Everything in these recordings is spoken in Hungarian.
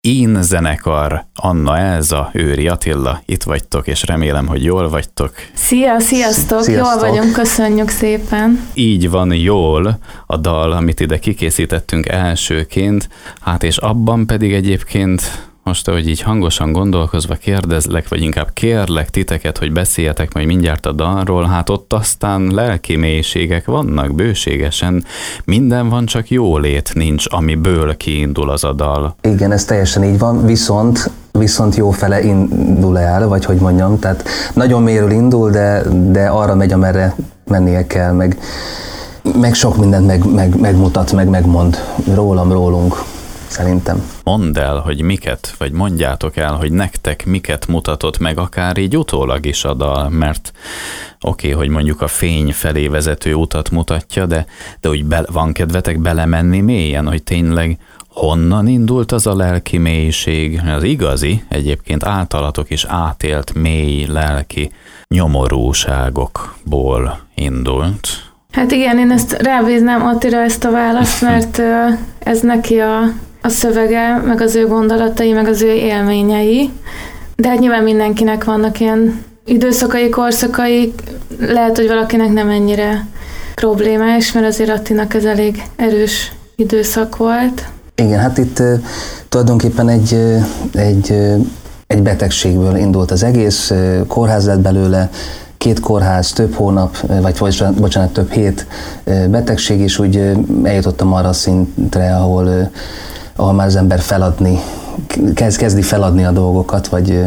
Én zenekar, Anna Elza, Őri Attila, itt vagytok, és remélem, hogy jól vagytok. Szia, sziasztok, sziasztok. jól vagyunk, köszönjük szépen. Így van jól a dal, amit ide kikészítettünk elsőként, hát és abban pedig egyébként most, ahogy így hangosan gondolkozva kérdezlek, vagy inkább kérlek titeket, hogy beszéljetek majd mindjárt a dalról, hát ott aztán lelki mélységek vannak bőségesen, minden van, csak jólét nincs, amiből kiindul az a dal. Igen, ez teljesen így van, viszont viszont jó fele indul el, vagy hogy mondjam, tehát nagyon mélyről indul, de, de arra megy, amerre mennie kell, meg, meg sok mindent meg, meg, megmutat, meg megmond rólam, rólunk szerintem. Mondd el, hogy miket, vagy mondjátok el, hogy nektek miket mutatott meg akár így utólag is a dal, mert oké, okay, hogy mondjuk a fény felé vezető utat mutatja, de, de úgy be, van kedvetek belemenni mélyen, hogy tényleg honnan indult az a lelki mélység, az igazi, egyébként általatok is átélt mély lelki nyomorúságokból indult. Hát igen, én ezt rábíznám Attira ezt a választ, mert ez neki a a szövege, meg az ő gondolatai, meg az ő élményei. De hát nyilván mindenkinek vannak ilyen időszakai, korszakai, lehet, hogy valakinek nem ennyire problémás, mert azért Attinak ez elég erős időszak volt. Igen, hát itt tulajdonképpen egy, egy, egy betegségből indult az egész, kórház lett belőle, két kórház, több hónap, vagy bocsánat, több hét betegség, és úgy eljutottam arra a szintre, ahol ahol már az ember feladni, kezd, kezdi feladni a dolgokat, vagy,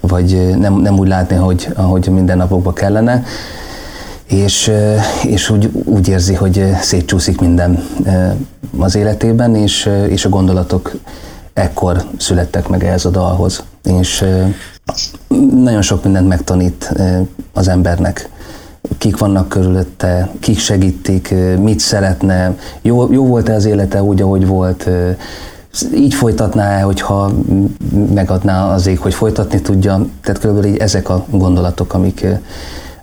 vagy nem, nem úgy látni, hogy, ahogy minden napokban kellene, és, és úgy, úgy érzi, hogy szétcsúszik minden az életében, és, és a gondolatok ekkor születtek meg ehhez a dalhoz. És nagyon sok mindent megtanít az embernek. Kik vannak körülötte, kik segítik, mit szeretne, jó, jó volt-e az élete úgy, ahogy volt, így folytatná hogyha megadná az ég, hogy folytatni tudja. Tehát körülbelül így ezek a gondolatok, amik,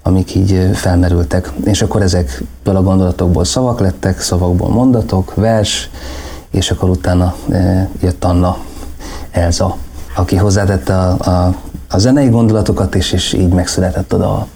amik így felmerültek. És akkor ezekből a gondolatokból szavak lettek, szavakból mondatok, vers, és akkor utána jött Anna Elza, aki hozzátette a, a, a zenei gondolatokat, és, és így megszületett a dal.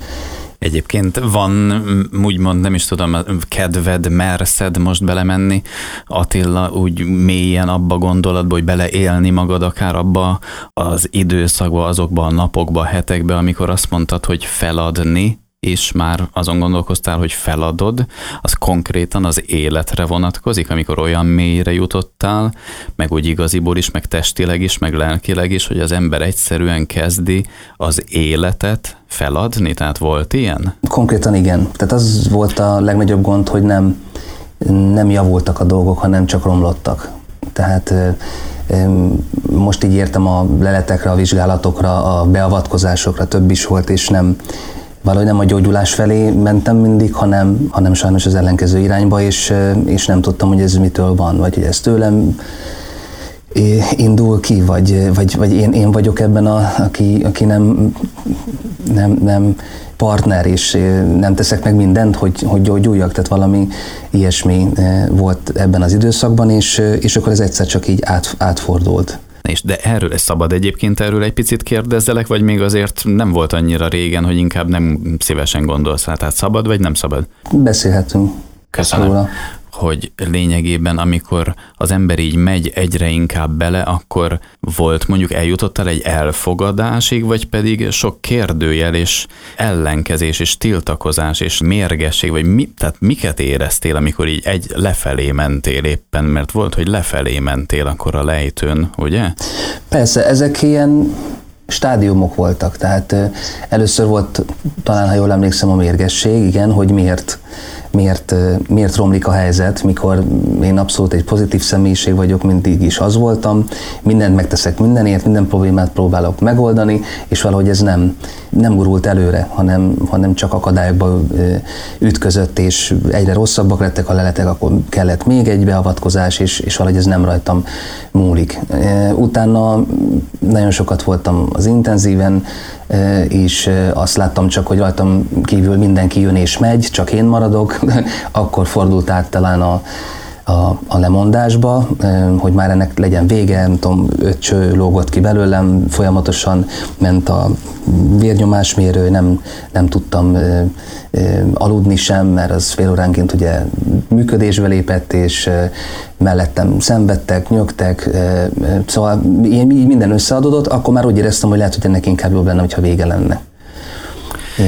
Egyébként van, úgymond nem is tudom, kedved, merszed most belemenni, Attila, úgy mélyen abba gondolatba, hogy beleélni magad akár abba az időszakba, azokba a napokba, a hetekbe, amikor azt mondtad, hogy feladni, és már azon gondolkoztál, hogy feladod, az konkrétan az életre vonatkozik, amikor olyan mélyre jutottál, meg úgy igaziból is, meg testileg is, meg lelkileg is, hogy az ember egyszerűen kezdi az életet feladni? Tehát volt ilyen? Konkrétan igen. Tehát az volt a legnagyobb gond, hogy nem, nem javultak a dolgok, hanem csak romlottak. Tehát most így értem a leletekre, a vizsgálatokra, a beavatkozásokra, több is volt, és nem, valahogy nem a gyógyulás felé mentem mindig, hanem, hanem sajnos az ellenkező irányba, és, és nem tudtam, hogy ez mitől van, vagy hogy ez tőlem indul ki, vagy, vagy, vagy én, én vagyok ebben, a, aki, aki nem, nem, nem partner, és nem teszek meg mindent, hogy, hogy gyógyuljak, tehát valami ilyesmi volt ebben az időszakban, és, és akkor ez egyszer csak így át, átfordult. És de erről ez szabad egyébként erről egy picit kérdezzelek, vagy még azért nem volt annyira régen, hogy inkább nem szívesen gondolsz rá, tehát szabad vagy nem szabad? Beszélhetünk. Köszönöm. Róla hogy lényegében amikor az ember így megy egyre inkább bele, akkor volt mondjuk eljutottál egy elfogadásig, vagy pedig sok kérdőjel és ellenkezés és tiltakozás és mérgesség, vagy mi, tehát miket éreztél, amikor így egy lefelé mentél éppen, mert volt, hogy lefelé mentél akkor a lejtőn, ugye? Persze, ezek ilyen stádiumok voltak, tehát először volt talán, ha jól emlékszem, a mérgesség, igen, hogy miért miért, miért romlik a helyzet, mikor én abszolút egy pozitív személyiség vagyok, mindig is az voltam, mindent megteszek mindenért, minden problémát próbálok megoldani, és valahogy ez nem, nem gurult előre, hanem, hanem csak akadályokba ütközött, és egyre rosszabbak lettek a leletek, akkor kellett még egy beavatkozás, és, és valahogy ez nem rajtam múlik. Utána nagyon sokat voltam az intenzíven, és azt láttam csak, hogy rajtam kívül mindenki jön és megy, csak én maradok, akkor fordult át talán a, a, a lemondásba, hogy már ennek legyen vége, nem tudom, öt cső lógott ki belőlem, folyamatosan ment a vérnyomásmérő, nem, nem tudtam aludni sem, mert az fél óránként ugye működésbe lépett, és mellettem szenvedtek, nyögtek, szóval így minden összeadódott, akkor már úgy éreztem, hogy lehet, hogy ennek inkább jobb lenne, hogyha vége lenne.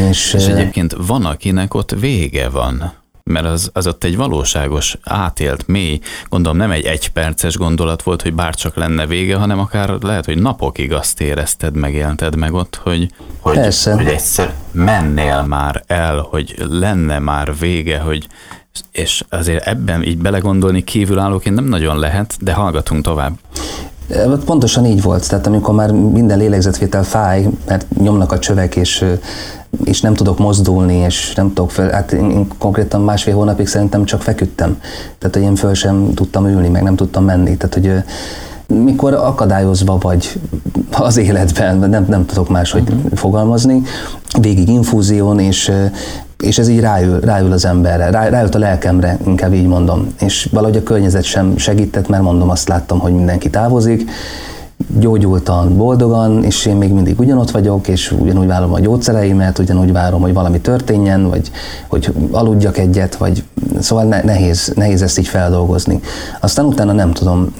És, és egyébként van, akinek ott vége van mert az, az ott egy valóságos, átélt, mély, gondolom nem egy egyperces gondolat volt, hogy bárcsak lenne vége, hanem akár lehet, hogy napokig azt érezted, megélted meg ott, hogy, hogy, Persze. hogy egyszer mennél már el, hogy lenne már vége, hogy és azért ebben így belegondolni kívülállóként nem nagyon lehet, de hallgatunk tovább. Pontosan így volt, tehát amikor már minden lélegzetvétel fáj, mert nyomnak a csövek, és, és nem tudok mozdulni, és nem tudok fel, hát én, én konkrétan másfél hónapig szerintem csak feküdtem, tehát hogy én föl sem tudtam ülni, meg nem tudtam menni, tehát hogy mikor akadályozva vagy az életben, nem, nem tudok máshogy uh-huh. fogalmazni, végig infúzión, és és ez így ráül, ráül az emberre, rá, ráült a lelkemre, inkább így mondom. És valahogy a környezet sem segített, mert mondom, azt láttam, hogy mindenki távozik, gyógyultan, boldogan, és én még mindig ugyanott vagyok, és ugyanúgy várom a gyógyszereimet, ugyanúgy várom, hogy valami történjen, vagy hogy aludjak egyet, vagy szóval nehéz, nehéz ezt így feldolgozni. Aztán utána nem tudom,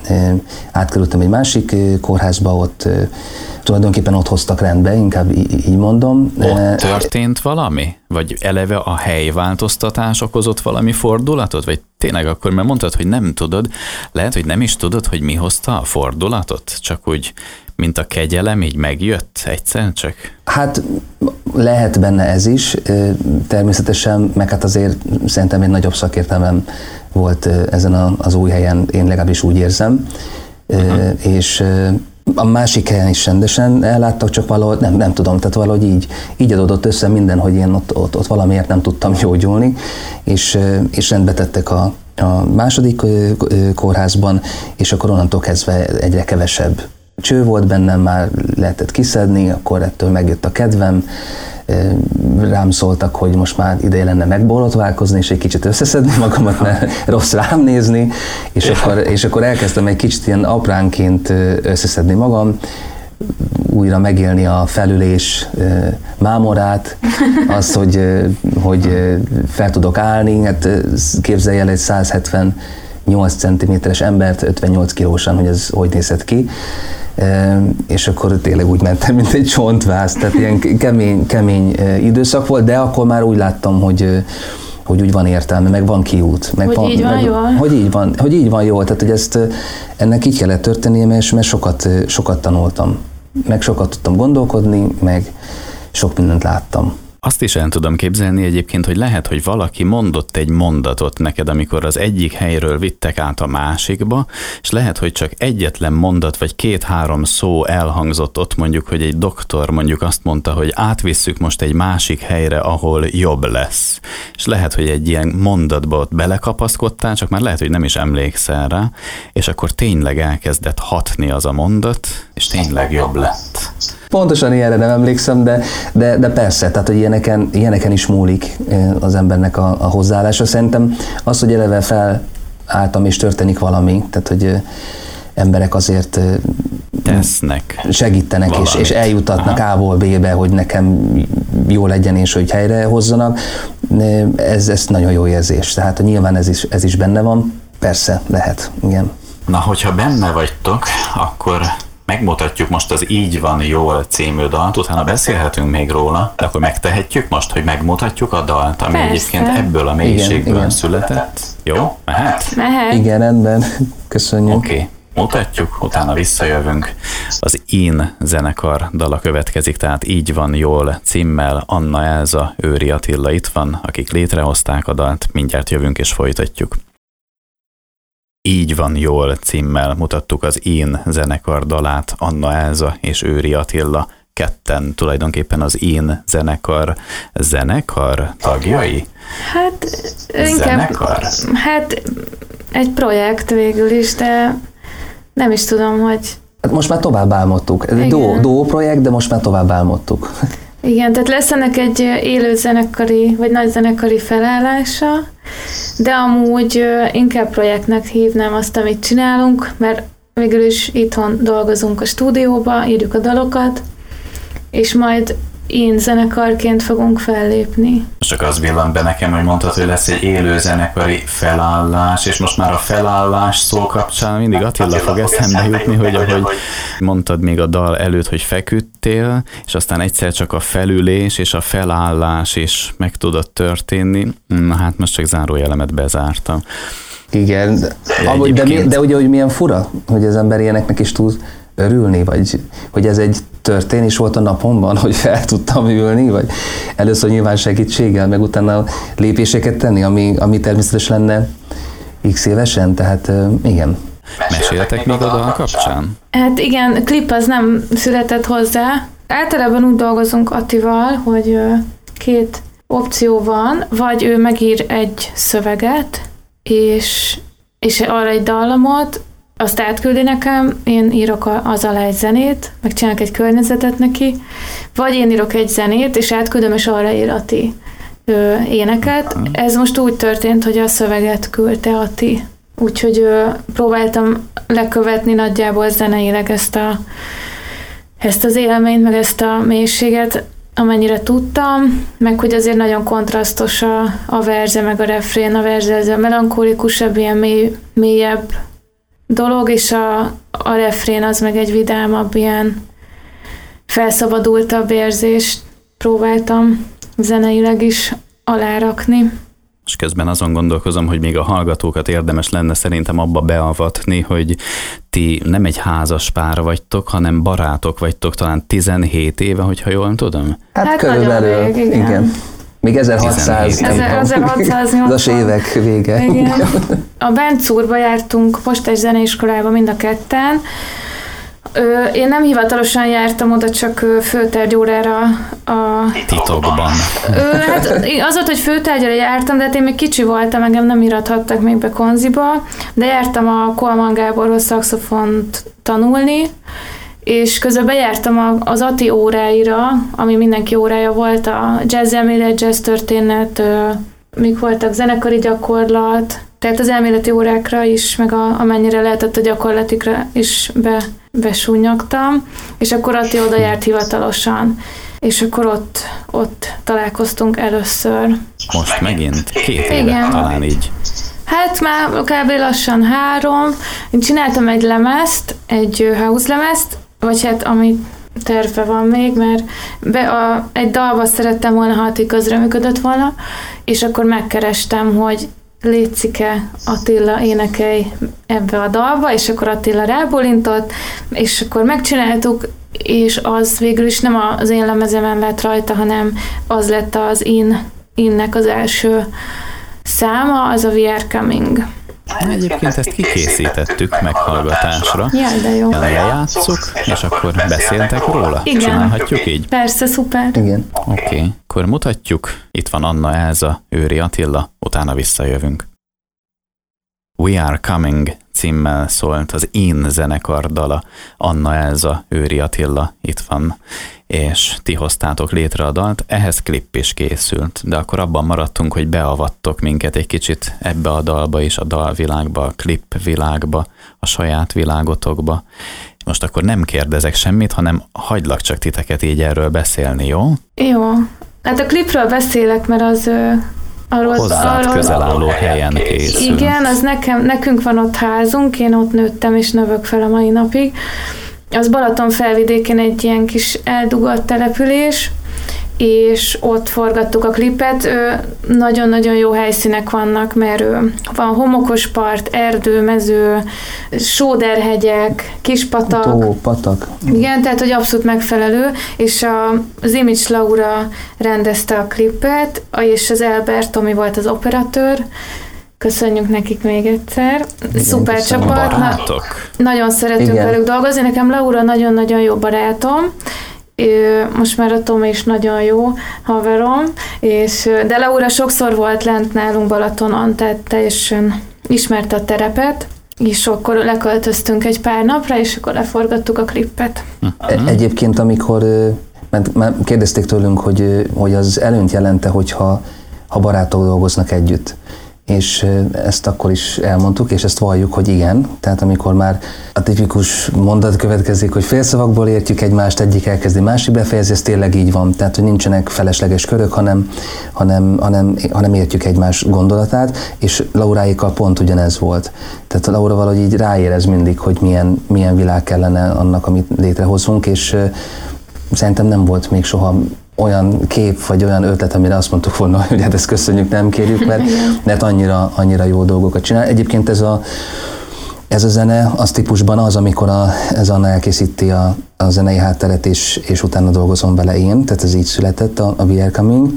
átkerültem egy másik kórházba, ott tulajdonképpen ott hoztak rendbe, inkább így mondom. Ott történt valami? Vagy eleve a helyváltoztatás okozott valami fordulatot? Vagy tényleg akkor, mert mondtad, hogy nem tudod, lehet, hogy nem is tudod, hogy mi hozta a fordulatot? Csak úgy, mint a kegyelem, így megjött egyszer csak? Hát lehet benne ez is, természetesen, meg hát azért szerintem egy nagyobb szakértelmem volt ezen az új helyen, én legalábbis úgy érzem, uh-huh. és a másik helyen is rendesen elláttak, csak valahogy nem, nem tudom, tehát valahogy így, így adódott össze minden, hogy én ott, ott, ott valamiért nem tudtam gyógyulni, és, és rendbe tettek a, a második kórházban, és akkor onnantól kezdve egyre kevesebb cső volt bennem, már lehetett kiszedni, akkor ettől megjött a kedvem, rám szóltak, hogy most már ideje lenne megborotválkozni, és egy kicsit összeszedni magamat, mert rossz rám nézni, és akkor, és akkor elkezdtem egy kicsit ilyen apránként összeszedni magam, újra megélni a felülés mámorát, azt, hogy, hogy fel tudok állni, hát képzelj el egy 178 cm-es embert 58 kilósan, hogy ez hogy nézett ki és akkor tényleg úgy mentem, mint egy csontváz, tehát ilyen kemény, kemény időszak volt, de akkor már úgy láttam, hogy hogy úgy van értelme, meg van kiút. Meg hogy van, így van meg, jól? Hogy így van, hogy így van jól, tehát hogy ezt, ennek így kellett történnie, mert, mert sokat, sokat tanultam, meg sokat tudtam gondolkodni, meg sok mindent láttam. Azt is el tudom képzelni egyébként, hogy lehet, hogy valaki mondott egy mondatot neked, amikor az egyik helyről vittek át a másikba, és lehet, hogy csak egyetlen mondat vagy két-három szó elhangzott ott mondjuk, hogy egy doktor mondjuk azt mondta, hogy átvisszük most egy másik helyre, ahol jobb lesz. És lehet, hogy egy ilyen mondatba ott belekapaszkodtál, csak már lehet, hogy nem is emlékszel rá, és akkor tényleg elkezdett hatni az a mondat, és tényleg jobb lett. Pontosan ilyenre nem emlékszem, de, de, de persze, tehát hogy ilyeneken, ilyeneken is múlik az embernek a, a hozzáállása. Szerintem az, hogy eleve felálltam és történik valami, tehát hogy emberek azért tesznek. Segítenek és, és eljutatnak Aha. A-ból B-be, hogy nekem jó legyen és hogy helyre hozzanak. Ez, ez nagyon jó érzés. Tehát nyilván ez is, ez is benne van. Persze, lehet, igen. Na, hogyha benne vagytok, akkor megmutatjuk most az Így van jól című dalt, utána beszélhetünk még róla, de akkor megtehetjük most, hogy megmutatjuk a dalt, ami Persze. egyébként ebből a mélységből igen, igen. született. Jó? Mehet? Mehet. Igen, rendben. Köszönjük. Oké. Okay mutatjuk, utána visszajövünk. Az In zenekar dala következik, tehát így van jól címmel. Anna Elza, Őri Attila itt van, akik létrehozták a dalt, mindjárt jövünk és folytatjuk. Így van jól címmel mutattuk az Én zenekar dalát, Anna Elza és Őri Attila ketten tulajdonképpen az Én zenekar zenekar tagjai? Hát inkább, zenekar? hát egy projekt végül is, de nem is tudom, hogy... Hát most már tovább álmodtuk. Ez egy do, do projekt, de most már tovább álmodtuk. Igen, tehát lesz ennek egy élő zenekari, vagy nagy zenekari felállása, de amúgy inkább projektnek hívnám azt, amit csinálunk, mert végül is itthon dolgozunk a stúdióba, írjuk a dalokat, és majd én zenekarként fogunk fellépni. Csak az villant be nekem, hogy mondtad, hogy lesz egy élő zenekari felállás, és most már a felállás szó kapcsán mindig Attila fog eszembe jutni, hogy ahogy mondtad még a dal előtt, hogy feküdtél, és aztán egyszer csak a felülés és a felállás is meg tudott történni. Na hát most csak zárójelemet bezártam. Igen, de, de, de, de ugye, hogy milyen fura, hogy az ember ilyeneknek is tud örülni, vagy hogy ez egy történés volt a napomban, hogy fel tudtam ülni, vagy először nyilván segítséggel, meg utána lépéseket tenni, ami, ami természetes lenne x évesen, tehát igen. Meséltek még a dal kapcsán? Hát igen, klip az nem született hozzá. Általában úgy dolgozunk Attival, hogy két opció van, vagy ő megír egy szöveget, és, és arra egy dallamot, azt átküldi nekem, én írok az alá egy zenét, meg csinálok egy környezetet neki, vagy én írok egy zenét, és átküldöm, és arra ír Ati ö, éneket. Ez most úgy történt, hogy a szöveget küldte Ati. Úgyhogy ö, próbáltam lekövetni nagyjából zeneileg ezt, a, ezt az élményt, meg ezt a mélységet, amennyire tudtam, meg hogy azért nagyon kontrasztos a, a verze, meg a refrén, a verze ez a melankolikusabb, ilyen mély, mélyebb dolog, és a, a refrén az meg egy vidámabb, ilyen felszabadultabb érzést próbáltam zeneileg is alárakni. És közben azon gondolkozom, hogy még a hallgatókat érdemes lenne szerintem abba beavatni, hogy ti nem egy házas pár vagytok, hanem barátok vagytok talán 17 éve, hogyha jól tudom. Hát, hát körülbelül, igen. igen. Még 1600, 1680. Az évek vége. Igen. A Bencúrba jártunk postes zeneiskolába mind a ketten. Én nem hivatalosan jártam oda, csak főtárgyórára a... Titokban. Hát az volt, hogy főtárgyára jártam, de hát én még kicsi voltam, engem nem irathattak még be konziba, de jártam a Kolman Gáborhoz szakszofont tanulni, és közben bejártam az Ati óráira, ami mindenki órája volt, a jazz elmélet, jazz történet, mik voltak zenekari gyakorlat, tehát az elméleti órákra is, meg a, amennyire lehetett a gyakorlatikra is be, besúnyogtam, és akkor Ati oda járt hivatalosan, és akkor ott, ott találkoztunk először. Most megint? Két éve Igen. talán így. Hát már kb. lassan három. Én csináltam egy lemezt, egy house lemezt, vagy hát ami terve van még, mert be a, egy dalba szerettem volna, ha Ati közreműködött volna, és akkor megkerestem, hogy Lécike Attila énekelj ebbe a dalba, és akkor Attila rábólintott, és akkor megcsináltuk, és az végül is nem az én lemezemen lett rajta, hanem az lett az in, innek az első száma, az a We Are Coming. Egyébként ezt kikészítettük meghallgatásra. Ja, de jó. Lejátszuk, és akkor beszéltek róla? Igen. Csinálhatjuk így? Persze, szuper. Igen. Oké, okay. akkor mutatjuk. Itt van Anna Elza, Őri Attila, utána visszajövünk. We Are Coming címmel szólt az In zenekar dala. Anna Elza, Őri Attila itt van és ti hoztátok létre a dalt, ehhez klip is készült, de akkor abban maradtunk, hogy beavattok minket egy kicsit ebbe a dalba is, a dalvilágba, a klip világba, a saját világotokba. Most akkor nem kérdezek semmit, hanem hagylak csak titeket így erről beszélni, jó? Jó. Hát a klipről beszélek, mert az arról, Hozzád arról, közel álló helyen készül. Igen, az nekem, nekünk van ott házunk, én ott nőttem és növök fel a mai napig, az Balaton felvidékén egy ilyen kis eldugott település, és ott forgattuk a klipet. Nagyon-nagyon jó helyszínek vannak, mert van homokos part, erdő, mező, sóderhegyek, kispatak. Tó, patak. Igen, tehát hogy abszolút megfelelő, és a, az Image Laura rendezte a klipet, és az Albert, ami volt az operatőr, Köszönjük nekik még egyszer. Igen, Szuper csapat. Na, nagyon szeretünk Igen. velük dolgozni. Nekem Laura nagyon-nagyon jó barátom. Most már a Tom is nagyon jó haverom, és, de Laura sokszor volt lent nálunk Balatonon, tehát teljesen ismerte a terepet, és akkor leköltöztünk egy pár napra, és akkor leforgattuk a klippet. E- egyébként, amikor mert kérdezték tőlünk, hogy, hogy az előnyt jelente, hogyha ha barátok dolgoznak együtt és ezt akkor is elmondtuk, és ezt valljuk, hogy igen. Tehát amikor már a tipikus mondat következik, hogy félszavakból értjük egymást, egyik elkezdi, másik befejezi, ez tényleg így van. Tehát, hogy nincsenek felesleges körök, hanem, hanem, hanem, hanem értjük egymás gondolatát, és Lauráikkal pont ugyanez volt. Tehát Laura valahogy így ráérez mindig, hogy milyen, milyen világ kellene annak, amit létrehozunk, és szerintem nem volt még soha olyan kép, vagy olyan ötlet, amire azt mondtuk volna, hogy hát ezt köszönjük, nem kérjük, mert, mert annyira, annyira jó dolgokat csinál. Egyébként ez a, ez a zene az típusban az, amikor a, ez Anna elkészíti a, a zenei hátteret, és, és utána dolgozom vele én, tehát ez így született a, a We Are Coming.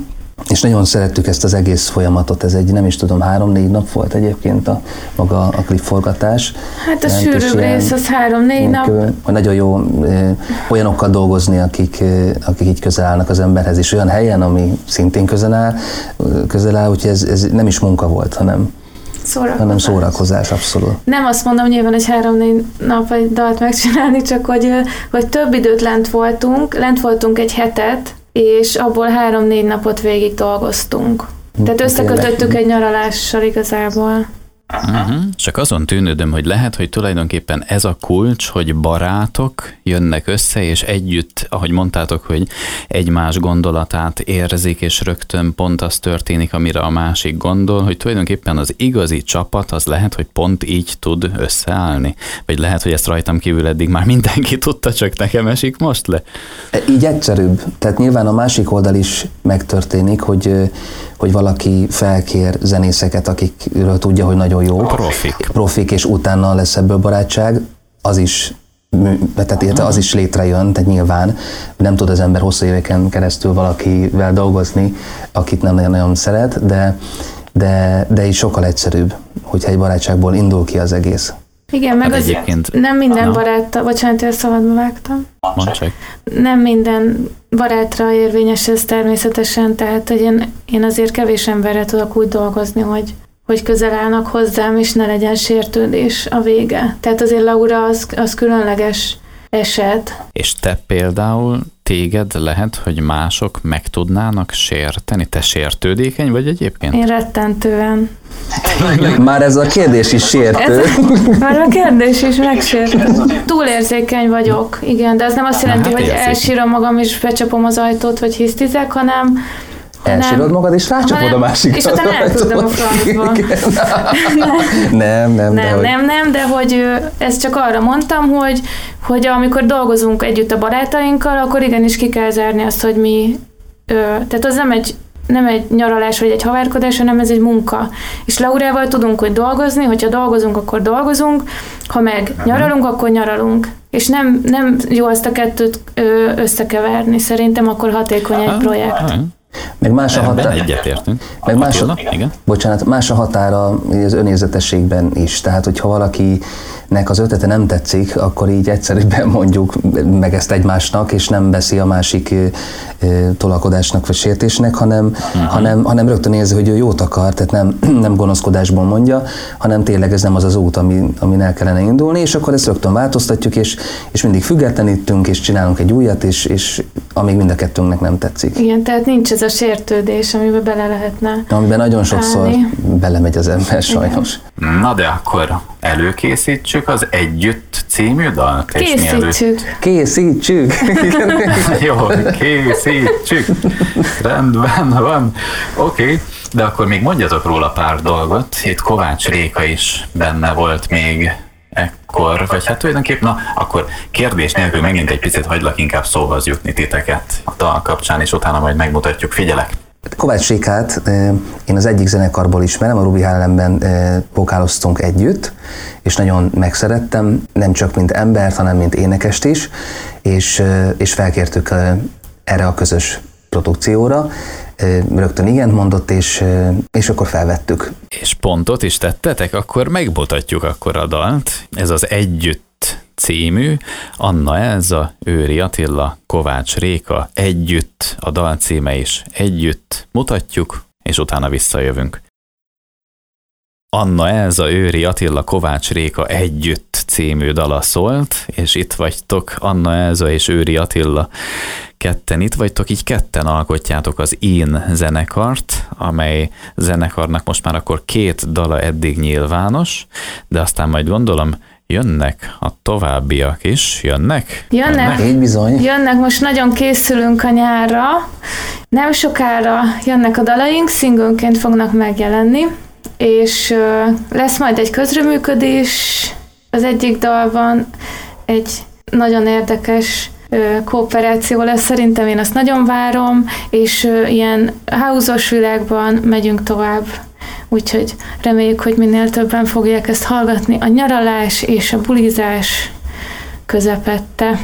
És nagyon szerettük ezt az egész folyamatot, ez egy nem is tudom, három-négy nap volt egyébként a maga a klipforgatás. Hát a sűrűbb rész az három-négy nap. Hogy nagyon jó olyanokkal dolgozni, akik, akik így közel állnak az emberhez, és olyan helyen, ami szintén közel áll, közel áll úgyhogy ez, ez nem is munka volt, hanem, Szórakozás. hanem szórakozás, abszolút. Nem azt mondom nyilván, hogy három-négy nap egy dalt megcsinálni, csak hogy, hogy több időt lent voltunk, lent voltunk egy hetet, és abból három-négy napot végig dolgoztunk. Tehát összekötöttük egy nyaralással igazából. Uh-huh. Csak azon tűnődöm, hogy lehet, hogy tulajdonképpen ez a kulcs, hogy barátok jönnek össze, és együtt, ahogy mondtátok, hogy egymás gondolatát érzik, és rögtön pont az történik, amire a másik gondol, hogy tulajdonképpen az igazi csapat az lehet, hogy pont így tud összeállni. Vagy lehet, hogy ezt rajtam kívül eddig már mindenki tudta, csak nekem esik most le. Így egyszerűbb. Tehát nyilván a másik oldal is megtörténik, hogy, hogy valaki felkér zenészeket, akikről tudja, hogy nagyon jó. Profik. Profik, és utána lesz ebből barátság, az is tehát érte, az is létrejön, tehát nyilván nem tud az ember hosszú éveken keresztül valakivel dolgozni, akit nem nagyon-nagyon szeret, de, de, de is sokkal egyszerűbb, hogyha egy barátságból indul ki az egész. Igen, meg hát az egyébként... nem minden no. baráttal, bocsánat, hogy a szabadba vágtam. Mondd csak. Nem minden barátra érvényes ez természetesen, tehát hogy én, én azért kevés emberre tudok úgy dolgozni, hogy, hogy közel állnak hozzám, és ne legyen sértődés a vége. Tehát azért Laura az, az különleges eset. És te például téged lehet, hogy mások meg tudnának sérteni? Te sértődékeny vagy egyébként? Én rettentően. Már ez a kérdés is sértő. Ez, már a kérdés is megsértő. Túlérzékeny vagyok, igen, de ez nem azt jelenti, hát hogy elsírom magam és becsapom az ajtót, vagy hisztizek, hanem Elsírod magad, és rácsapod a másik És utána elküldöm a francba. nem, nem, nem, de nem, hogy... nem, de hogy ezt csak arra mondtam, hogy, hogy amikor dolgozunk együtt a barátainkkal, akkor igenis ki kell zárni azt, hogy mi, tehát az nem egy nem egy nyaralás vagy egy haverkodás, hanem ez egy munka. És Laurával tudunk, hogy dolgozni, hogyha dolgozunk, akkor dolgozunk, ha meg nyaralunk, akkor nyaralunk. És nem, nem jó ezt a kettőt összekeverni, szerintem, akkor hatékony egy projekt. Meg más a határa. Egyetértünk. Meg más a, igen. Bocsánat, más a határa az önérzetességben is. Tehát, hogyha valakinek az ötlete nem tetszik, akkor így egyszerűbben mondjuk meg ezt egymásnak, és nem veszi a másik tolakodásnak vagy sértésnek, hanem, uh-huh. hanem, hanem rögtön érzi, hogy ő jót akar, tehát nem, nem gonoszkodásból mondja, hanem tényleg ez nem az az út, ami, amin el kellene indulni, és akkor ezt rögtön változtatjuk, és, és mindig függetlenítünk, és csinálunk egy újat, és, és amíg mind a kettőnknek nem tetszik. Igen, tehát nincs ez a sértődés, amiben bele lehetne Amiben nagyon sokszor állni. belemegy az ember sajnos. Igen. Na de akkor előkészítsük az Együtt című dalt? Készítsük. Készítsük. Jó, készítsük. Rendben van. Oké. Okay. De akkor még mondjatok róla pár dolgot. Itt Kovács Réka is benne volt még ekkor, vagy hát tulajdonképpen, na, akkor kérdés nélkül megint egy picit hagylak inkább szóhoz jutni titeket a dal kapcsán, és utána majd megmutatjuk. Figyelek! Kovács Rékát én az egyik zenekarból ismerem, a Rubi Hallemben vokáloztunk együtt, és nagyon megszerettem, nem csak mint embert, hanem mint énekest is, és, és felkértük erre a közös produkcióra, rögtön igent mondott, és, és akkor felvettük. És pontot is tettetek? Akkor megmutatjuk akkor a dalt. Ez az Együtt című, Anna Elza, Őri Attila, Kovács Réka, Együtt, a dal címe is Együtt, mutatjuk, és utána visszajövünk. Anna Elza, Őri Attila, Kovács Réka együtt című dala szólt, és itt vagytok, Anna Elza és Őri Attila ketten itt vagytok, így ketten alkotjátok az Én zenekart, amely zenekarnak most már akkor két dala eddig nyilvános, de aztán majd gondolom jönnek a továbbiak is, jönnek? Jönnek. Így bizony. Jönnek, most nagyon készülünk a nyárra. Nem sokára jönnek a dalaink, szingőnként fognak megjelenni, és lesz majd egy közreműködés az egyik dalban, egy nagyon érdekes kooperáció lesz, szerintem én azt nagyon várom, és ilyen house világban megyünk tovább. Úgyhogy reméljük, hogy minél többen fogják ezt hallgatni. A nyaralás és a bulizás közepette.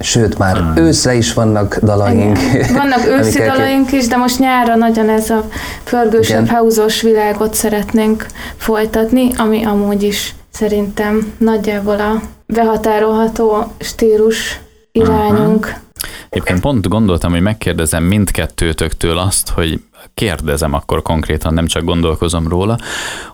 Sőt, már hmm. őszre is vannak dalaink. Igen. Vannak őszi dalaink is, de most nyára nagyon ez a pörgősebb, hauzos világot szeretnénk folytatni, ami amúgy is szerintem nagyjából a behatárolható stílus irányunk. Uh-huh. Egyébként pont gondoltam, hogy megkérdezem mindkettőtöktől azt, hogy kérdezem akkor konkrétan, nem csak gondolkozom róla,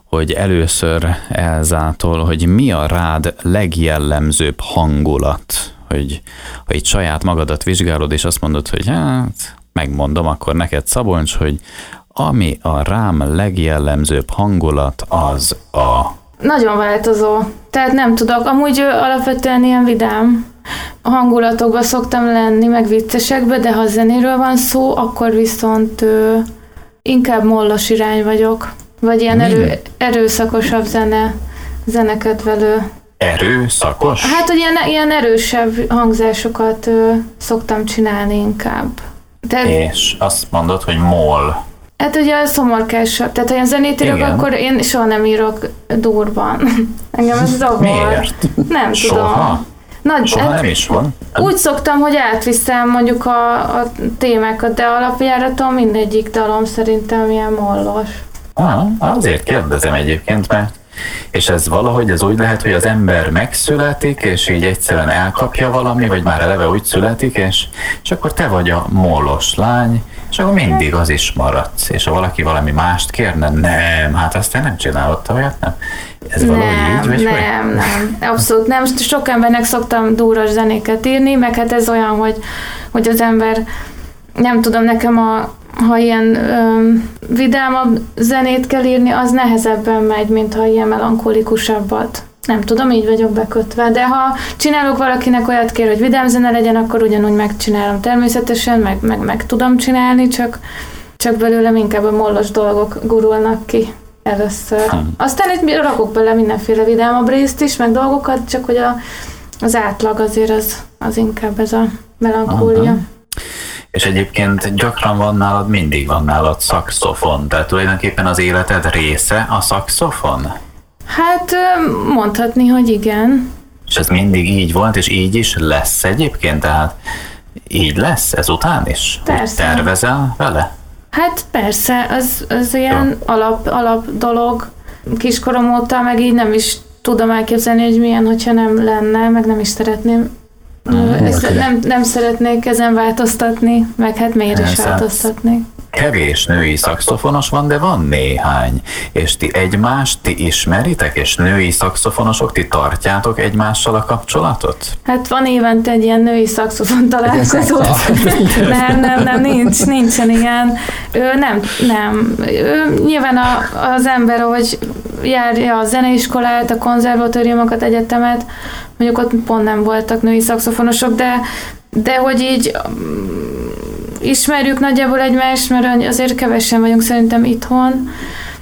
hogy először Elzától, hogy mi a rád legjellemzőbb hangulat, hogy ha itt saját magadat vizsgálod, és azt mondod, hogy hát megmondom akkor neked Szabolcs, hogy ami a rám legjellemzőbb hangulat, az a... Nagyon változó. Tehát nem tudok. Amúgy alapvetően ilyen vidám hangulatokban szoktam lenni, meg viccesekbe, de ha zenéről van szó, akkor viszont inkább mollos irány vagyok. Vagy ilyen erő, erőszakosabb zene, zenekedvelő. Erőszakos? Hát, hogy ilyen, ilyen erősebb hangzásokat ö, szoktam csinálni inkább. De, És azt mondod, hogy mol. Hát ugye a szomorkásabb, tehát ha ilyen zenét írok, Igen. akkor én soha nem írok durban. Engem ez zavar. Miért? Nem soha? tudom. Nagy, Soha nem is van. Úgy szoktam, hogy átviszem mondjuk a, a témákat, de alapjáraton mindegyik dalom szerintem ilyen mollos. Ah, azért kérdezem egyébként, mert és ez valahogy ez úgy lehet, hogy az ember megszületik, és így egyszerűen elkapja valami, vagy már eleve úgy születik, és, és akkor te vagy a mollos lány, és akkor mindig az is maradsz. És ha valaki valami mást kérne, nem, hát azt te nem csinálod, olyat, nem? Ez nem, így, vagy nem, vagy? nem, abszolút nem. Sok embernek szoktam dúros zenéket írni, meg hát ez olyan, hogy, hogy az ember, nem tudom, nekem a, ha ilyen ö, vidámabb zenét kell írni, az nehezebben megy, mint ha ilyen melankolikusabbat. Nem tudom, így vagyok bekötve, de ha csinálok valakinek olyat kér, hogy vidám zene legyen, akkor ugyanúgy megcsinálom természetesen, meg, meg, meg tudom csinálni, csak, csak belőlem inkább a mollos dolgok gurulnak ki először. Hmm. Aztán itt rakok bele mindenféle vidámabb részt is, meg dolgokat, csak hogy a, az átlag azért az, az inkább ez a melankólia. Aha. És egyébként gyakran van nálad, mindig van nálad szakszofon, tehát tulajdonképpen az életed része a szakszofon? Hát mondhatni, hogy igen. És ez mindig így volt, és így is lesz egyébként? Tehát így lesz ezután is? Persze. tervezel vele? Hát persze, az, az ilyen alap, alap dolog. Kiskorom óta meg így nem is tudom elképzelni, hogy milyen, hogyha nem lenne, meg nem is szeretném. Mm, ezt nem, nem szeretnék ezen változtatni, meg hát miért is változtatnék kevés női szakszofonos van, de van néhány. És ti egymást ti ismeritek, és női szakszofonosok, ti tartjátok egymással a kapcsolatot? Hát van évente egy ilyen női szakszofon találkozó. nem, nem, nem, nincs, nincsen ilyen. Ő nem, nem. Ő, nyilván a, az ember, ahogy járja a zeneiskolát, a konzervatóriumokat, egyetemet, mondjuk ott pont nem voltak női szakszofonosok, de de hogy így ismerjük nagyjából egymást, mert azért kevesen vagyunk szerintem itthon,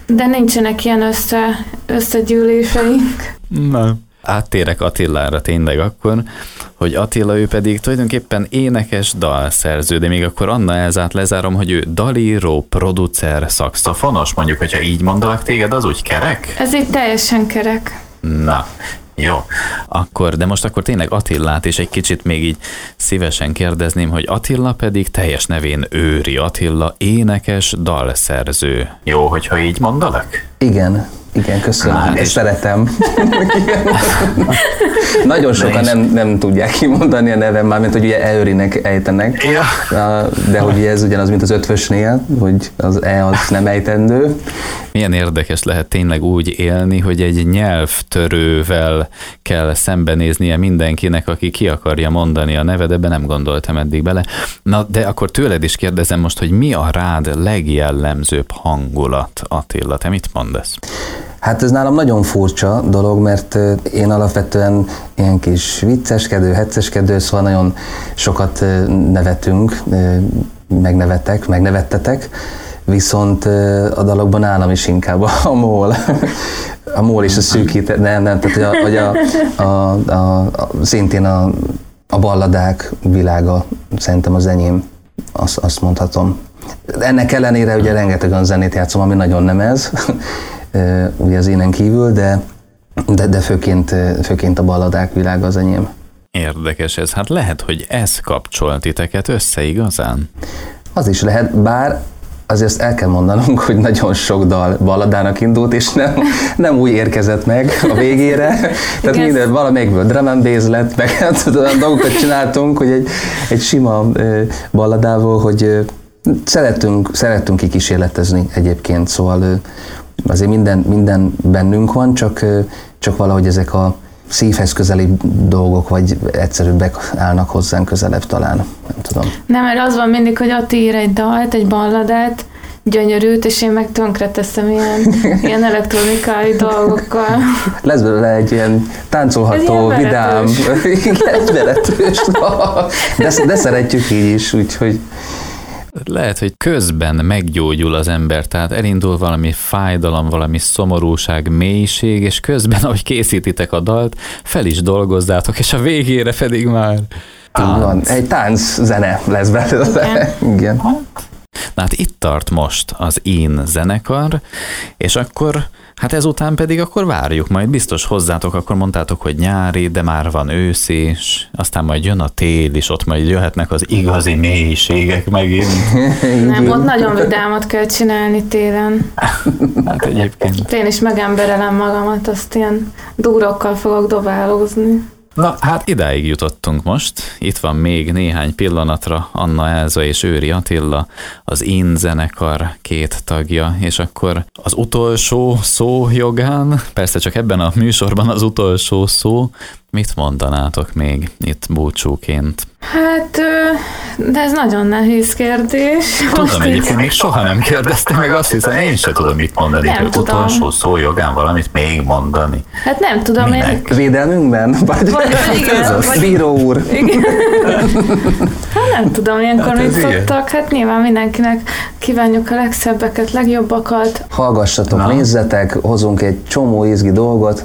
de nincsenek ilyen össze, összegyűléseink. Nem. Áttérek Attilára tényleg akkor, hogy Attila ő pedig tulajdonképpen énekes dalszerző, de még akkor Anna Elzát lezárom, hogy ő dalíró, producer, szakszofonos, mondjuk, hogyha így mondalak téged, az úgy kerek? Ez így teljesen kerek. Na, jó, akkor, de most akkor tényleg Attillát is egy kicsit még így szívesen kérdezném, hogy Attila pedig teljes nevén Őri Attila, énekes, dalszerző. Jó, hogyha így mondalak? Igen. Igen, köszönöm. Hát Ezt és- szeretem. Nagyon sokan nem, nem tudják kimondani a nevem, mármint hogy ugye Eörinek ejtenek. Ja. De hogy ez ugyanaz, mint az ötvösnél, hogy az E az nem ejtendő. Milyen érdekes lehet tényleg úgy élni, hogy egy nyelvtörővel kell szembenéznie mindenkinek, aki ki akarja mondani a neved, ebbe nem gondoltam eddig bele. Na, de akkor tőled is kérdezem most, hogy mi a rád legjellemzőbb hangulat, Attila, te mit mondasz? Hát ez nálam nagyon furcsa dolog, mert én alapvetően ilyen kis vicceskedő, hecceskedő, szóval nagyon sokat nevetünk, ö, megnevettek, megnevettetek, viszont a dalokban nálam is inkább a, mól. A mól és a szűkít, nem, nem, tehát hogy a, a, a, a, a, szintén a, a balladák világa szerintem az enyém, azt, azt mondhatom. Ennek ellenére ugye rengeteg olyan zenét játszom, ami nagyon nem ez, ugye az énen kívül, de, de, de főként, főként a balladák világa az enyém. Érdekes ez. Hát lehet, hogy ez kapcsol titeket össze igazán. Az is lehet, bár azért azt el kell mondanunk, hogy nagyon sok dal balladának indult, és nem, nem úgy érkezett meg a végére. Tehát Igen. minden, valamelyikből drum and bass lett, meg hát olyan dolgokat csináltunk, hogy egy, egy sima balladával, hogy szeretünk, szeretünk kikísérletezni egyébként, szóval azért minden, minden bennünk van, csak, csak valahogy ezek a szívhez közeli dolgok, vagy egyszerűbbek állnak hozzánk közelebb talán. Nem tudom. Nem, mert az van mindig, hogy Ati ír egy dalt, egy balladát, gyönyörűt, és én meg tönkreteszem ilyen, ilyen elektronikai dolgokkal. Lesz belőle egy ilyen táncolható, ilyen vidám, igen, veretős, de, de szeretjük így is, úgyhogy Lehet, hogy közben meggyógyul az ember, tehát elindul valami fájdalom, valami szomorúság, mélység, és közben, ahogy készítitek a dalt, fel is dolgozzátok, és a végére pedig már így van. Egy tánc zene lesz belőle. Igen. Na hát itt tart most az én zenekar, és akkor, hát ezután pedig akkor várjuk, majd biztos hozzátok, akkor mondtátok, hogy nyári, de már van ősz is, aztán majd jön a tél is, ott majd jöhetnek az igazi mélységek megint. Nem, ott nagyon vidámat kell csinálni télen. Hát egyébként. Én is megemberelem magamat, azt ilyen dúrokkal fogok dobálózni. Na, hát idáig jutottunk most. Itt van még néhány pillanatra Anna Elza és Őri Attila, az én zenekar két tagja, és akkor az utolsó szó jogán, persze csak ebben a műsorban az utolsó szó, mit mondanátok még itt búcsúként? Hát, de ez nagyon nehéz kérdés. Tudom, Most egyébként még soha nem kérdeztem meg azt hiszem, én sem tudom mit mondani, Nem tudom. utolsó szó jogán valamit még mondani. Hát nem tudom, én... Minek? Védelmünkben? Vagy, Vagy- igen, ez az. vagy- Bíró úr. Igen. Hát nem tudom, ilyenkor Hát hát mit szoktak. Hát nyilván mindenkinek kívánjuk a legszebbeket, legjobbakat. Hallgassatok, Na. nézzetek, hozunk egy csomó izgi dolgot,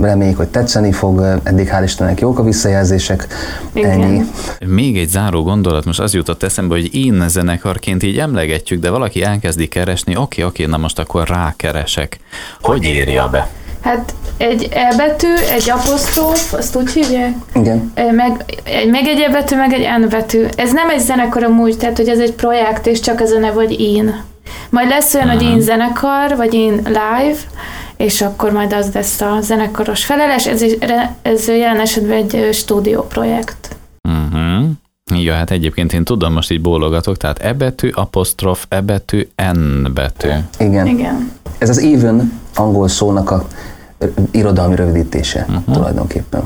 reméljük, hogy tetszeni fog, eddig hál' Istennek jók a visszajelzések, Igen. ennyi. Még egy záró gondolat, most az jutott eszembe, hogy én zenekarként így emlegetjük, de valaki elkezdi keresni, oké, oké, na most akkor rákeresek. Hogy írja be? Hát egy E betű, egy aposztróf, azt úgy hívják? Igen. Meg egy, meg egy E betű, meg egy N betű. Ez nem egy zenekar amúgy, tehát hogy ez egy projekt, és csak ez a neve, hogy én. Majd lesz olyan, hogy én zenekar, vagy én live, és akkor majd az lesz a zenekaros felelés. Ez, is- ez jelen esetben egy ö, stúdióprojekt. Uh-huh. Ja, hát egyébként én tudom, most így bólogatok, tehát E betű, apostrof, E betű, N betű. Igen. Igen. Ez az even angol szónak a irodalmi rövidítése uh-huh. tulajdonképpen.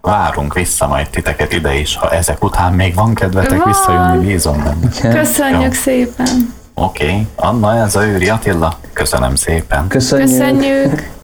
Várunk vissza majd titeket ide is, ha ezek után még van kedvetek Van. visszajönni, bízom benne. Köszönjük Jó. szépen! Oké, okay. Anna, ez a Őri Attila, köszönöm szépen. Köszönjük! Köszönjük!